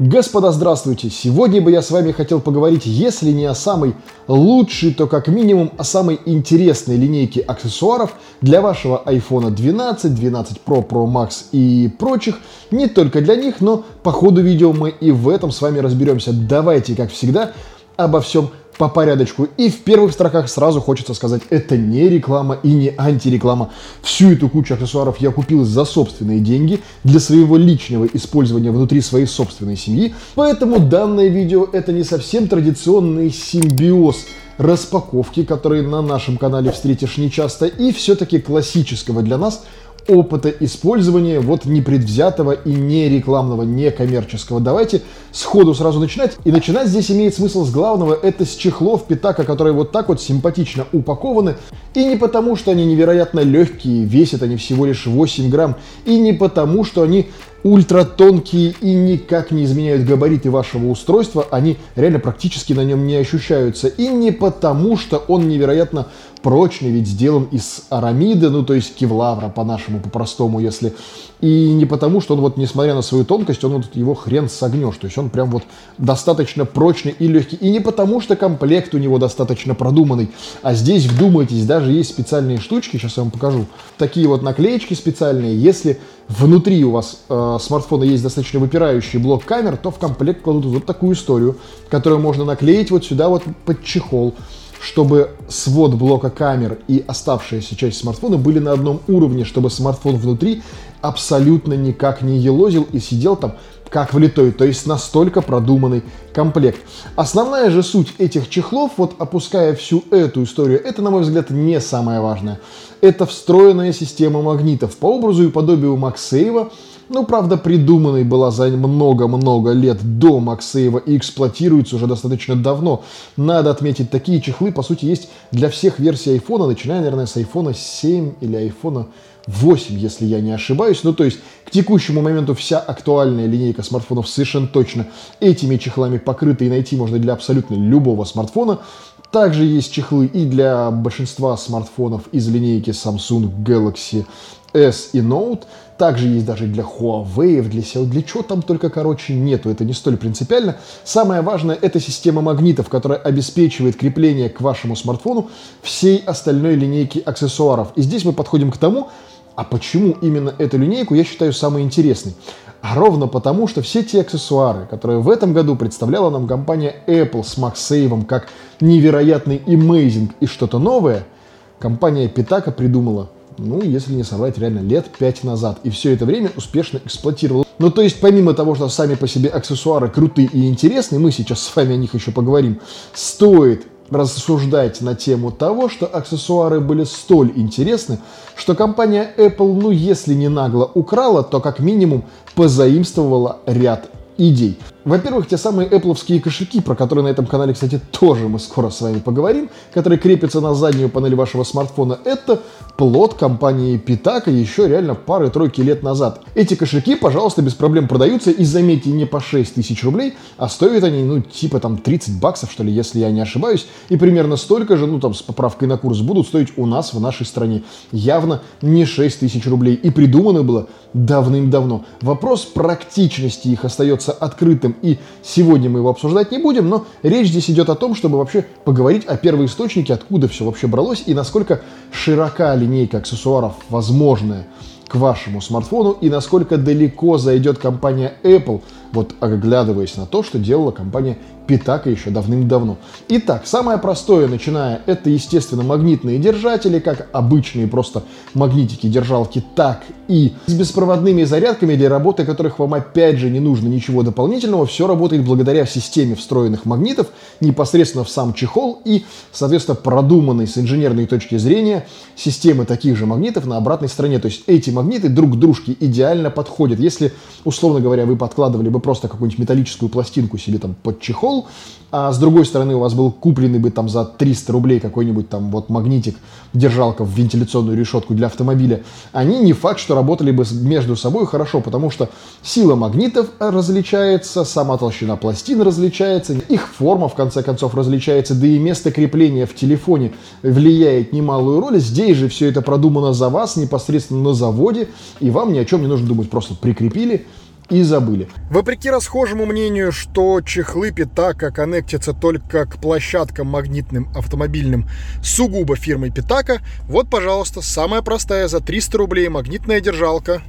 Господа, здравствуйте! Сегодня бы я с вами хотел поговорить, если не о самой лучшей, то как минимум о самой интересной линейке аксессуаров для вашего iPhone 12, 12 Pro, Pro Max и прочих. Не только для них, но по ходу видео мы и в этом с вами разберемся. Давайте, как всегда, обо всем по порядочку. И в первых строках сразу хочется сказать, это не реклама и не антиреклама. Всю эту кучу аксессуаров я купил за собственные деньги для своего личного использования внутри своей собственной семьи. Поэтому данное видео это не совсем традиционный симбиоз распаковки, которые на нашем канале встретишь нечасто, и все-таки классического для нас опыта использования вот непредвзятого и не рекламного, не коммерческого. Давайте сходу сразу начинать. И начинать здесь имеет смысл с главного. Это с чехлов Питака, которые вот так вот симпатично упакованы. И не потому, что они невероятно легкие, весят они всего лишь 8 грамм. И не потому, что они ультратонкие и никак не изменяют габариты вашего устройства, они реально практически на нем не ощущаются. И не потому, что он невероятно прочный, ведь сделан из арамида, ну то есть кевлавра по-нашему, по-простому, если. И не потому, что он вот, несмотря на свою тонкость, он вот его хрен согнешь. То есть он прям вот достаточно прочный и легкий. И не потому, что комплект у него достаточно продуманный. А здесь, вдумайтесь, даже есть специальные штучки, сейчас я вам покажу. Такие вот наклеечки специальные. Если внутри у вас э, смартфона есть достаточно выпирающий блок камер, то в комплект кладут вот такую историю, которую можно наклеить вот сюда вот под чехол чтобы свод блока камер и оставшаяся часть смартфона были на одном уровне, чтобы смартфон внутри абсолютно никак не елозил и сидел там как влитой, то есть настолько продуманный комплект. Основная же суть этих чехлов, вот опуская всю эту историю, это, на мой взгляд, не самое важное. Это встроенная система магнитов по образу и подобию MagSafe, ну, правда, придуманной была за много-много лет до Максеева и эксплуатируется уже достаточно давно. Надо отметить, такие чехлы, по сути, есть для всех версий iPhone, начиная, наверное, с iPhone 7 или iPhone 8, если я не ошибаюсь. Ну, то есть, к текущему моменту вся актуальная линейка смартфонов совершенно точно этими чехлами покрыта, и найти можно для абсолютно любого смартфона. Также есть чехлы и для большинства смартфонов из линейки Samsung Galaxy S и Note. Также есть даже для Huawei, для Xiaomi, для чего там только, короче, нету. Это не столь принципиально. Самое важное – это система магнитов, которая обеспечивает крепление к вашему смартфону всей остальной линейки аксессуаров. И здесь мы подходим к тому, а почему именно эту линейку я считаю самой интересной? А ровно потому, что все те аксессуары, которые в этом году представляла нам компания Apple с MagSafe как невероятный amazing и что-то новое, компания Pitaka придумала ну, если не соврать, реально лет пять назад. И все это время успешно эксплуатировал. Ну, то есть, помимо того, что сами по себе аксессуары крутые и интересные, мы сейчас с вами о них еще поговорим, стоит рассуждать на тему того, что аксессуары были столь интересны, что компания Apple, ну, если не нагло украла, то как минимум позаимствовала ряд идей. Во-первых, те самые Apple кошельки, про которые на этом канале, кстати, тоже мы скоро с вами поговорим, которые крепятся на заднюю панель вашего смартфона, это плод компании Pitaka еще реально пары-тройки лет назад. Эти кошельки, пожалуйста, без проблем продаются, и заметьте, не по 6 тысяч рублей, а стоят они, ну, типа там 30 баксов, что ли, если я не ошибаюсь, и примерно столько же, ну, там, с поправкой на курс будут стоить у нас в нашей стране. Явно не 6 тысяч рублей. И придумано было давным-давно. Вопрос практичности их остается открытым открытым, и сегодня мы его обсуждать не будем, но речь здесь идет о том, чтобы вообще поговорить о первоисточнике, откуда все вообще бралось и насколько широка линейка аксессуаров возможная к вашему смартфону и насколько далеко зайдет компания Apple, вот оглядываясь на то, что делала компания Питака еще давным-давно. Итак, самое простое, начиная, это, естественно, магнитные держатели, как обычные просто магнитики-держалки, так и с беспроводными зарядками для работы, которых вам опять же не нужно ничего дополнительного. Все работает благодаря системе встроенных магнитов непосредственно в сам чехол и, соответственно, продуманной с инженерной точки зрения системы таких же магнитов на обратной стороне. То есть эти магниты друг к дружке идеально подходят. Если, условно говоря, вы подкладывали бы просто какую-нибудь металлическую пластинку себе там под чехол, а с другой стороны у вас был купленный бы там за 300 рублей какой-нибудь там вот магнитик, держалка в вентиляционную решетку для автомобиля, они не факт, что работали бы между собой хорошо, потому что сила магнитов различается, сама толщина пластин различается, их форма в конце концов различается, да и место крепления в телефоне влияет немалую роль. Здесь же все это продумано за вас непосредственно на заводе, и вам ни о чем не нужно думать, просто прикрепили, и забыли. Вопреки расхожему мнению, что чехлы Питака коннектятся только к площадкам магнитным автомобильным сугубо фирмой Питака, вот, пожалуйста, самая простая за 300 рублей магнитная держалка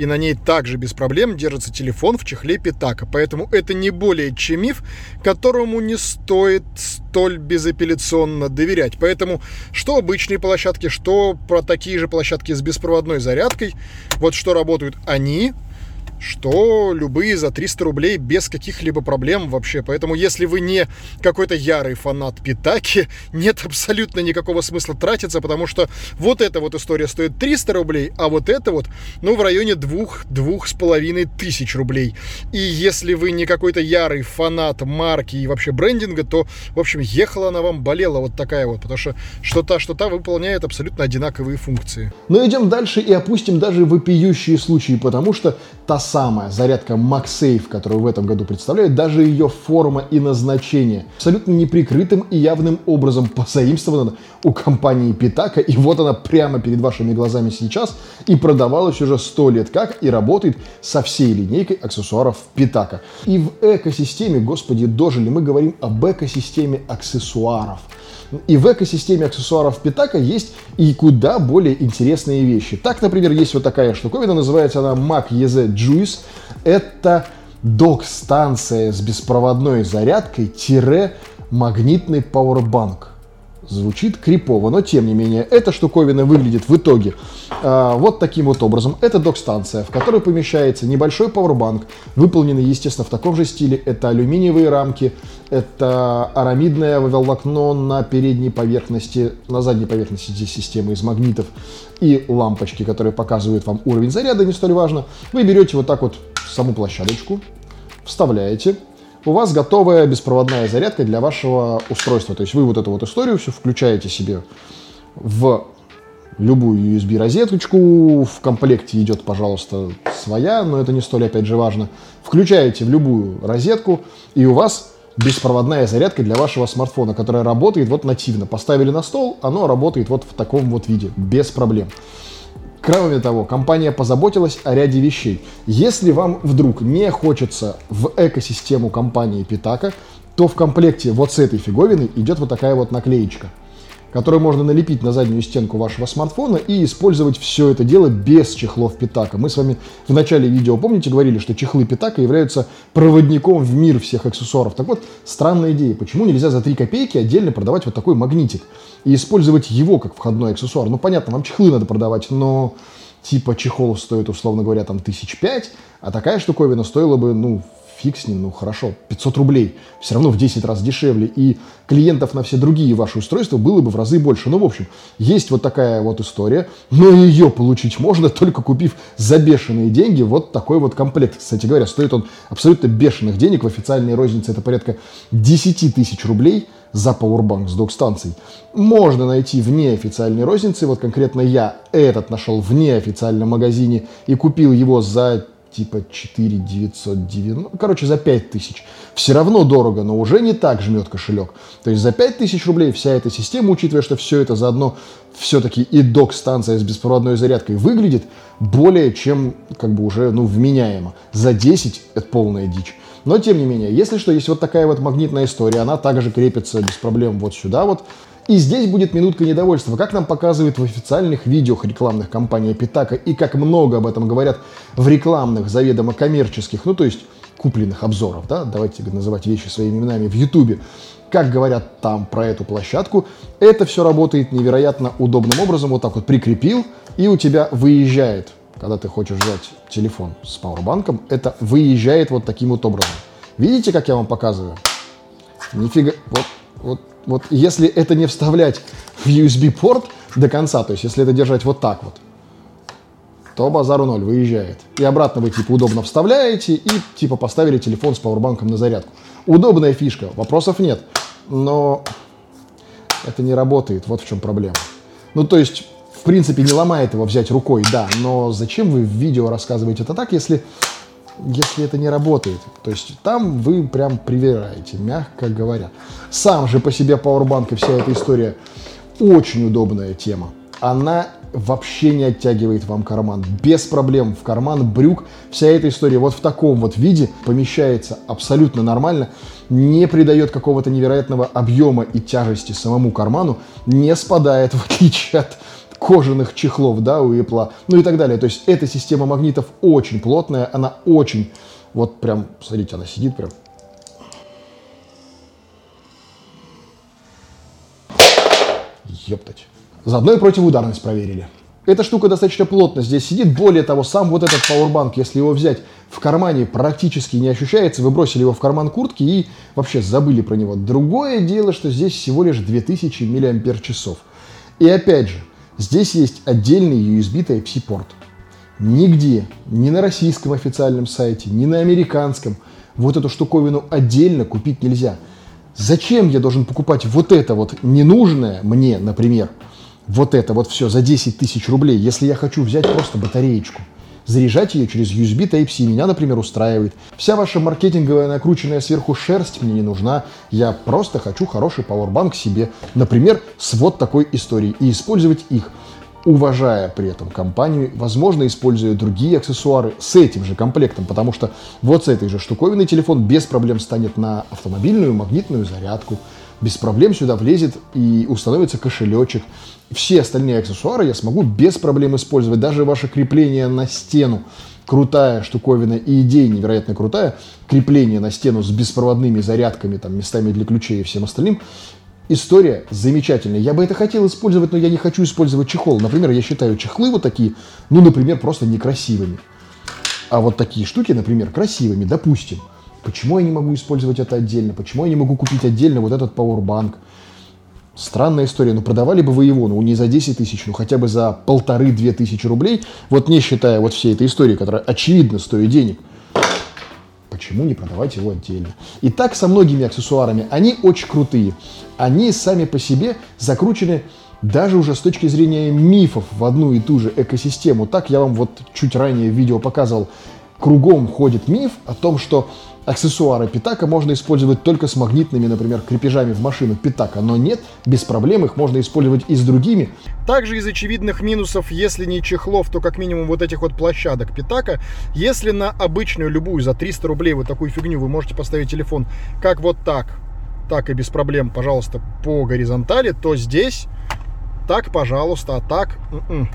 и на ней также без проблем держится телефон в чехле Питака. Поэтому это не более чем миф, которому не стоит столь безапелляционно доверять. Поэтому что обычные площадки, что про такие же площадки с беспроводной зарядкой, вот что работают они, что любые за 300 рублей без каких-либо проблем вообще. Поэтому, если вы не какой-то ярый фанат Питаки, нет абсолютно никакого смысла тратиться, потому что вот эта вот история стоит 300 рублей, а вот это вот, ну, в районе двух, двух с половиной тысяч рублей. И если вы не какой-то ярый фанат марки и вообще брендинга, то, в общем, ехала она вам, болела вот такая вот, потому что что та, что та выполняет абсолютно одинаковые функции. Но идем дальше и опустим даже вопиющие случаи, потому что та самая зарядка MagSafe, которую в этом году представляют, даже ее форма и назначение абсолютно неприкрытым и явным образом позаимствована у компании Pitaka, и вот она прямо перед вашими глазами сейчас и продавалась уже сто лет как и работает со всей линейкой аксессуаров Pitaka. И в экосистеме, господи, дожили, мы говорим об экосистеме аксессуаров. И в экосистеме аксессуаров Питака есть и куда более интересные вещи. Так, например, есть вот такая штуковина, называется она Mac EZ Juice. Это док-станция с беспроводной зарядкой-магнитный пауэрбанк звучит крипово, но тем не менее, эта штуковина выглядит в итоге э, вот таким вот образом. Это док-станция, в которой помещается небольшой пауэрбанк, выполненный, естественно, в таком же стиле. Это алюминиевые рамки, это арамидное волокно на передней поверхности, на задней поверхности здесь системы из магнитов и лампочки, которые показывают вам уровень заряда, не столь важно. Вы берете вот так вот саму площадочку, вставляете, у вас готовая беспроводная зарядка для вашего устройства. То есть вы вот эту вот историю все включаете себе в любую USB-розеточку. В комплекте идет, пожалуйста, своя, но это не столь, опять же, важно. Включаете в любую розетку, и у вас беспроводная зарядка для вашего смартфона, которая работает вот нативно. Поставили на стол, оно работает вот в таком вот виде, без проблем. Кроме того, компания позаботилась о ряде вещей. Если вам вдруг не хочется в экосистему компании Питака, то в комплекте вот с этой фиговиной идет вот такая вот наклеечка – которую можно налепить на заднюю стенку вашего смартфона и использовать все это дело без чехлов Питака. Мы с вами в начале видео, помните, говорили, что чехлы Питака являются проводником в мир всех аксессуаров. Так вот, странная идея. Почему нельзя за 3 копейки отдельно продавать вот такой магнитик и использовать его как входной аксессуар? Ну, понятно, вам чехлы надо продавать, но типа чехол стоит, условно говоря, там тысяч пять, а такая штуковина стоила бы, ну, фиг с ним, ну хорошо, 500 рублей, все равно в 10 раз дешевле, и клиентов на все другие ваши устройства было бы в разы больше. Ну, в общем, есть вот такая вот история, но ее получить можно, только купив за бешеные деньги вот такой вот комплект. Кстати говоря, стоит он абсолютно бешеных денег, в официальной рознице это порядка 10 тысяч рублей за Powerbank с док-станцией. Можно найти в неофициальной рознице, вот конкретно я этот нашел в неофициальном магазине и купил его за типа 4 990, ну, короче, за 5 тысяч. Все равно дорого, но уже не так жмет кошелек. То есть за 5 тысяч рублей вся эта система, учитывая, что все это заодно все-таки и док-станция с беспроводной зарядкой выглядит более чем как бы уже ну, вменяемо. За 10 это полная дичь. Но тем не менее, если что, есть вот такая вот магнитная история, она также крепится без проблем вот сюда вот, и здесь будет минутка недовольства, как нам показывают в официальных видео рекламных компаний Питака и как много об этом говорят в рекламных, заведомо коммерческих, ну то есть купленных обзоров, да, давайте называть вещи своими именами в Ютубе, как говорят там про эту площадку, это все работает невероятно удобным образом, вот так вот прикрепил, и у тебя выезжает, когда ты хочешь взять телефон с пауэрбанком, это выезжает вот таким вот образом. Видите, как я вам показываю? Нифига, вот, вот вот если это не вставлять в USB-порт до конца, то есть если это держать вот так вот, то базару ноль, выезжает. И обратно вы типа удобно вставляете и типа поставили телефон с пауэрбанком на зарядку. Удобная фишка, вопросов нет. Но это не работает, вот в чем проблема. Ну то есть, в принципе, не ломает его взять рукой, да, но зачем вы в видео рассказываете это так, если если это не работает. То есть там вы прям привираете, мягко говоря. Сам же по себе Powerbank и вся эта история очень удобная тема. Она вообще не оттягивает вам карман. Без проблем в карман брюк. Вся эта история вот в таком вот виде помещается абсолютно нормально. Не придает какого-то невероятного объема и тяжести самому карману. Не спадает, в отличие от кожаных чехлов, да, у Apple, ну и так далее. То есть эта система магнитов очень плотная, она очень, вот прям, смотрите, она сидит прям. Ептать. Заодно и противоударность проверили. Эта штука достаточно плотно здесь сидит. Более того, сам вот этот пауэрбанк, если его взять в кармане, практически не ощущается. Вы бросили его в карман куртки и вообще забыли про него. Другое дело, что здесь всего лишь 2000 мАч. И опять же, здесь есть отдельный USB Type-C порт. Нигде, ни на российском официальном сайте, ни на американском, вот эту штуковину отдельно купить нельзя. Зачем я должен покупать вот это вот ненужное мне, например, вот это вот все за 10 тысяч рублей, если я хочу взять просто батареечку, заряжать ее через USB Type-C, меня, например, устраивает. Вся ваша маркетинговая накрученная сверху шерсть мне не нужна. Я просто хочу хороший пауэрбанк себе, например, с вот такой историей, и использовать их уважая при этом компанию, возможно, используя другие аксессуары с этим же комплектом, потому что вот с этой же штуковиной телефон без проблем станет на автомобильную магнитную зарядку, без проблем сюда влезет и установится кошелечек. Все остальные аксессуары я смогу без проблем использовать. Даже ваше крепление на стену крутая штуковина и идея невероятно крутая. Крепление на стену с беспроводными зарядками, там, местами для ключей и всем остальным. История замечательная. Я бы это хотел использовать, но я не хочу использовать чехол. Например, я считаю чехлы вот такие, ну, например, просто некрасивыми. А вот такие штуки, например, красивыми, допустим. Почему я не могу использовать это отдельно? Почему я не могу купить отдельно вот этот Powerbank? Странная история. Ну, продавали бы вы его, ну, не за 10 тысяч, ну, хотя бы за полторы-две тысячи рублей. Вот не считая вот всей этой истории, которая очевидно стоит денег. Почему не продавать его отдельно? И так со многими аксессуарами. Они очень крутые. Они сами по себе закручены даже уже с точки зрения мифов в одну и ту же экосистему. Так я вам вот чуть ранее в видео показывал. Кругом ходит миф о том, что аксессуары Питака можно использовать только с магнитными, например, крепежами в машину Питака, но нет, без проблем их можно использовать и с другими. Также из очевидных минусов, если не чехлов, то как минимум вот этих вот площадок Питака, если на обычную любую за 300 рублей вот такую фигню вы можете поставить телефон как вот так, так и без проблем, пожалуйста, по горизонтали, то здесь так, пожалуйста, а так... М-м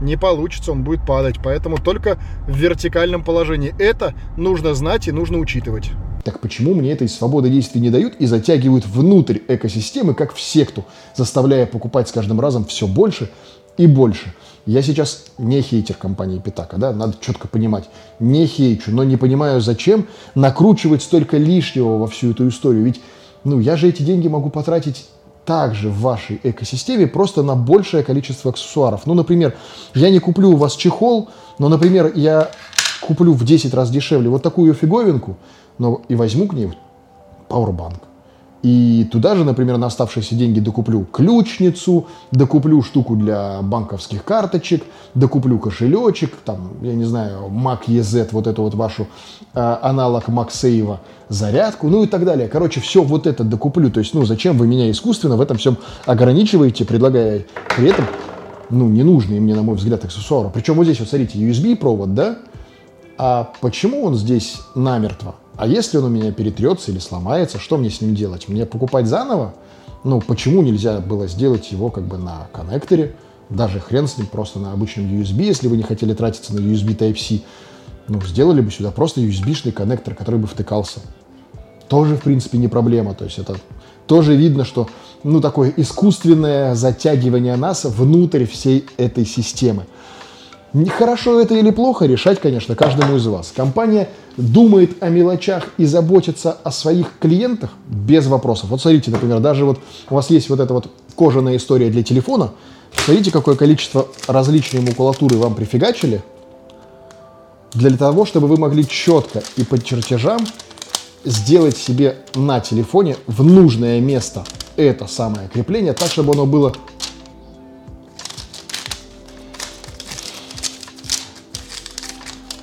не получится, он будет падать. Поэтому только в вертикальном положении. Это нужно знать и нужно учитывать. Так почему мне этой свободы действий не дают и затягивают внутрь экосистемы, как в секту, заставляя покупать с каждым разом все больше и больше? Я сейчас не хейтер компании Питака, да, надо четко понимать. Не хейчу, но не понимаю, зачем накручивать столько лишнего во всю эту историю. Ведь, ну, я же эти деньги могу потратить также в вашей экосистеме просто на большее количество аксессуаров. Ну, например, я не куплю у вас чехол, но, например, я куплю в 10 раз дешевле вот такую фиговинку, но и возьму к ней Powerbank. И туда же, например, на оставшиеся деньги докуплю ключницу, докуплю штуку для банковских карточек, докуплю кошелечек, там, я не знаю, Mac EZ, вот эту вот вашу э, аналог MagSafe, зарядку, ну и так далее. Короче, все вот это докуплю. То есть, ну, зачем вы меня искусственно в этом всем ограничиваете, предлагая при этом, ну, ненужные мне, на мой взгляд, аксессуары. Причем вот здесь, вот смотрите, USB-провод, да? А почему он здесь намертво? А если он у меня перетрется или сломается, что мне с ним делать? Мне покупать заново? Ну, почему нельзя было сделать его как бы на коннекторе? Даже хрен с ним, просто на обычном USB, если вы не хотели тратиться на USB Type-C. Ну, сделали бы сюда просто USB-шный коннектор, который бы втыкался. Тоже, в принципе, не проблема. То есть это тоже видно, что ну, такое искусственное затягивание нас внутрь всей этой системы. Хорошо это или плохо, решать, конечно, каждому из вас. Компания думает о мелочах и заботится о своих клиентах без вопросов. Вот смотрите, например, даже вот у вас есть вот эта вот кожаная история для телефона. Смотрите, какое количество различной макулатуры вам прифигачили для того, чтобы вы могли четко и по чертежам сделать себе на телефоне в нужное место это самое крепление, так, чтобы оно было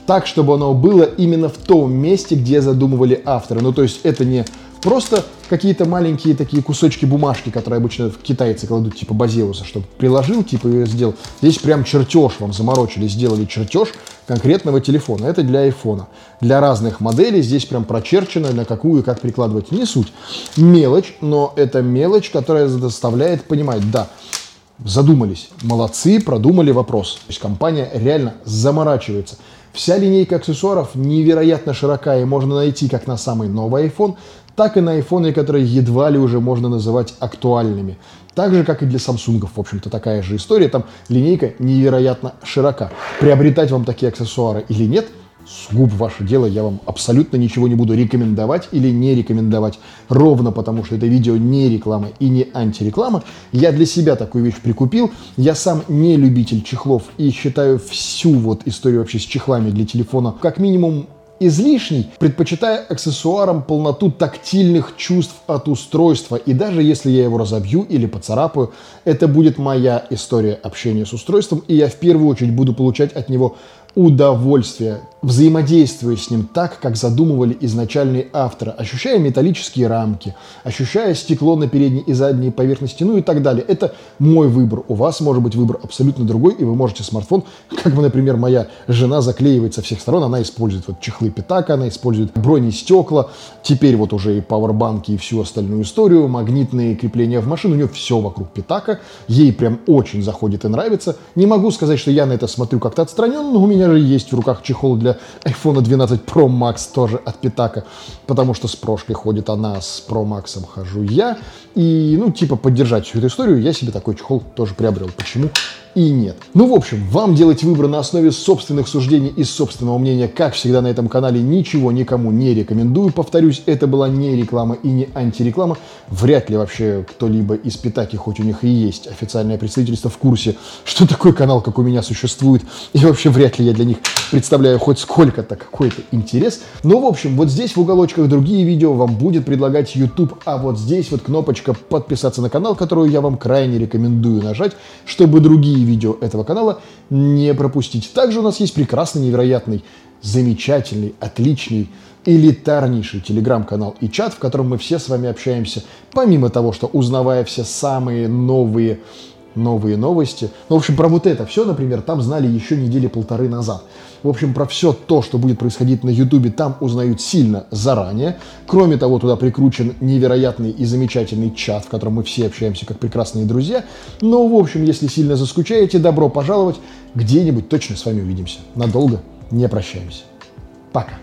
так, чтобы оно было именно в том месте, где задумывали авторы. Ну, то есть это не Просто какие-то маленькие такие кусочки бумажки, которые обычно китайцы кладут типа базеуса, чтобы приложил, типа и сделал. Здесь прям чертеж вам заморочили, сделали чертеж конкретного телефона. Это для айфона. Для разных моделей здесь прям прочерчено, на какую и как прикладывать. Не суть. Мелочь, но это мелочь, которая заставляет понимать, да, задумались, молодцы, продумали вопрос. То есть компания реально заморачивается. Вся линейка аксессуаров невероятно широка и можно найти как на самый новый iPhone, так и на айфоны, которые едва ли уже можно называть актуальными. Так же, как и для Samsung, в общем-то, такая же история. Там линейка невероятно широка. Приобретать вам такие аксессуары или нет – сугуб ваше дело, я вам абсолютно ничего не буду рекомендовать или не рекомендовать, ровно потому что это видео не реклама и не антиреклама. Я для себя такую вещь прикупил, я сам не любитель чехлов и считаю всю вот историю вообще с чехлами для телефона как минимум излишней, предпочитая аксессуарам полноту тактильных чувств от устройства. И даже если я его разобью или поцарапаю, это будет моя история общения с устройством, и я в первую очередь буду получать от него удовольствие, взаимодействуя с ним так, как задумывали изначальные авторы, ощущая металлические рамки, ощущая стекло на передней и задней поверхности, ну и так далее. Это мой выбор. У вас может быть выбор абсолютно другой, и вы можете смартфон, как бы, например, моя жена заклеивает со всех сторон, она использует вот чехлы Питака, она использует бронестекла, теперь вот уже и пауэрбанки и всю остальную историю, магнитные крепления в машину, у нее все вокруг Питака, ей прям очень заходит и нравится. Не могу сказать, что я на это смотрю как-то отстраненно, но у меня же есть в руках чехол для iPhone 12 Pro Max тоже от Питака, потому что с прошкой ходит она, с Pro Max хожу я. И, ну, типа, поддержать всю эту историю, я себе такой чехол тоже приобрел. Почему? И нет. Ну, в общем, вам делать выбор на основе собственных суждений и собственного мнения, как всегда на этом канале, ничего никому не рекомендую. Повторюсь, это была не реклама и не антиреклама. Вряд ли вообще кто-либо из Питаки, хоть у них и есть официальное представительство, в курсе, что такой канал, как у меня, существует. И вообще вряд ли я для них представляю хоть сколько-то какой-то интерес. Но, в общем, вот здесь в уголочках другие видео вам будет предлагать YouTube, а вот здесь вот кнопочка подписаться на канал, которую я вам крайне рекомендую нажать, чтобы другие видео этого канала не пропустить. Также у нас есть прекрасный, невероятный, замечательный, отличный, элитарнейший телеграм-канал и чат, в котором мы все с вами общаемся, помимо того, что узнавая все самые новые новые новости. Ну, в общем, про вот это все, например, там знали еще недели полторы назад. В общем, про все то, что будет происходить на Ютубе, там узнают сильно заранее. Кроме того, туда прикручен невероятный и замечательный чат, в котором мы все общаемся как прекрасные друзья. Но, в общем, если сильно заскучаете, добро пожаловать. Где-нибудь точно с вами увидимся. Надолго не прощаемся. Пока.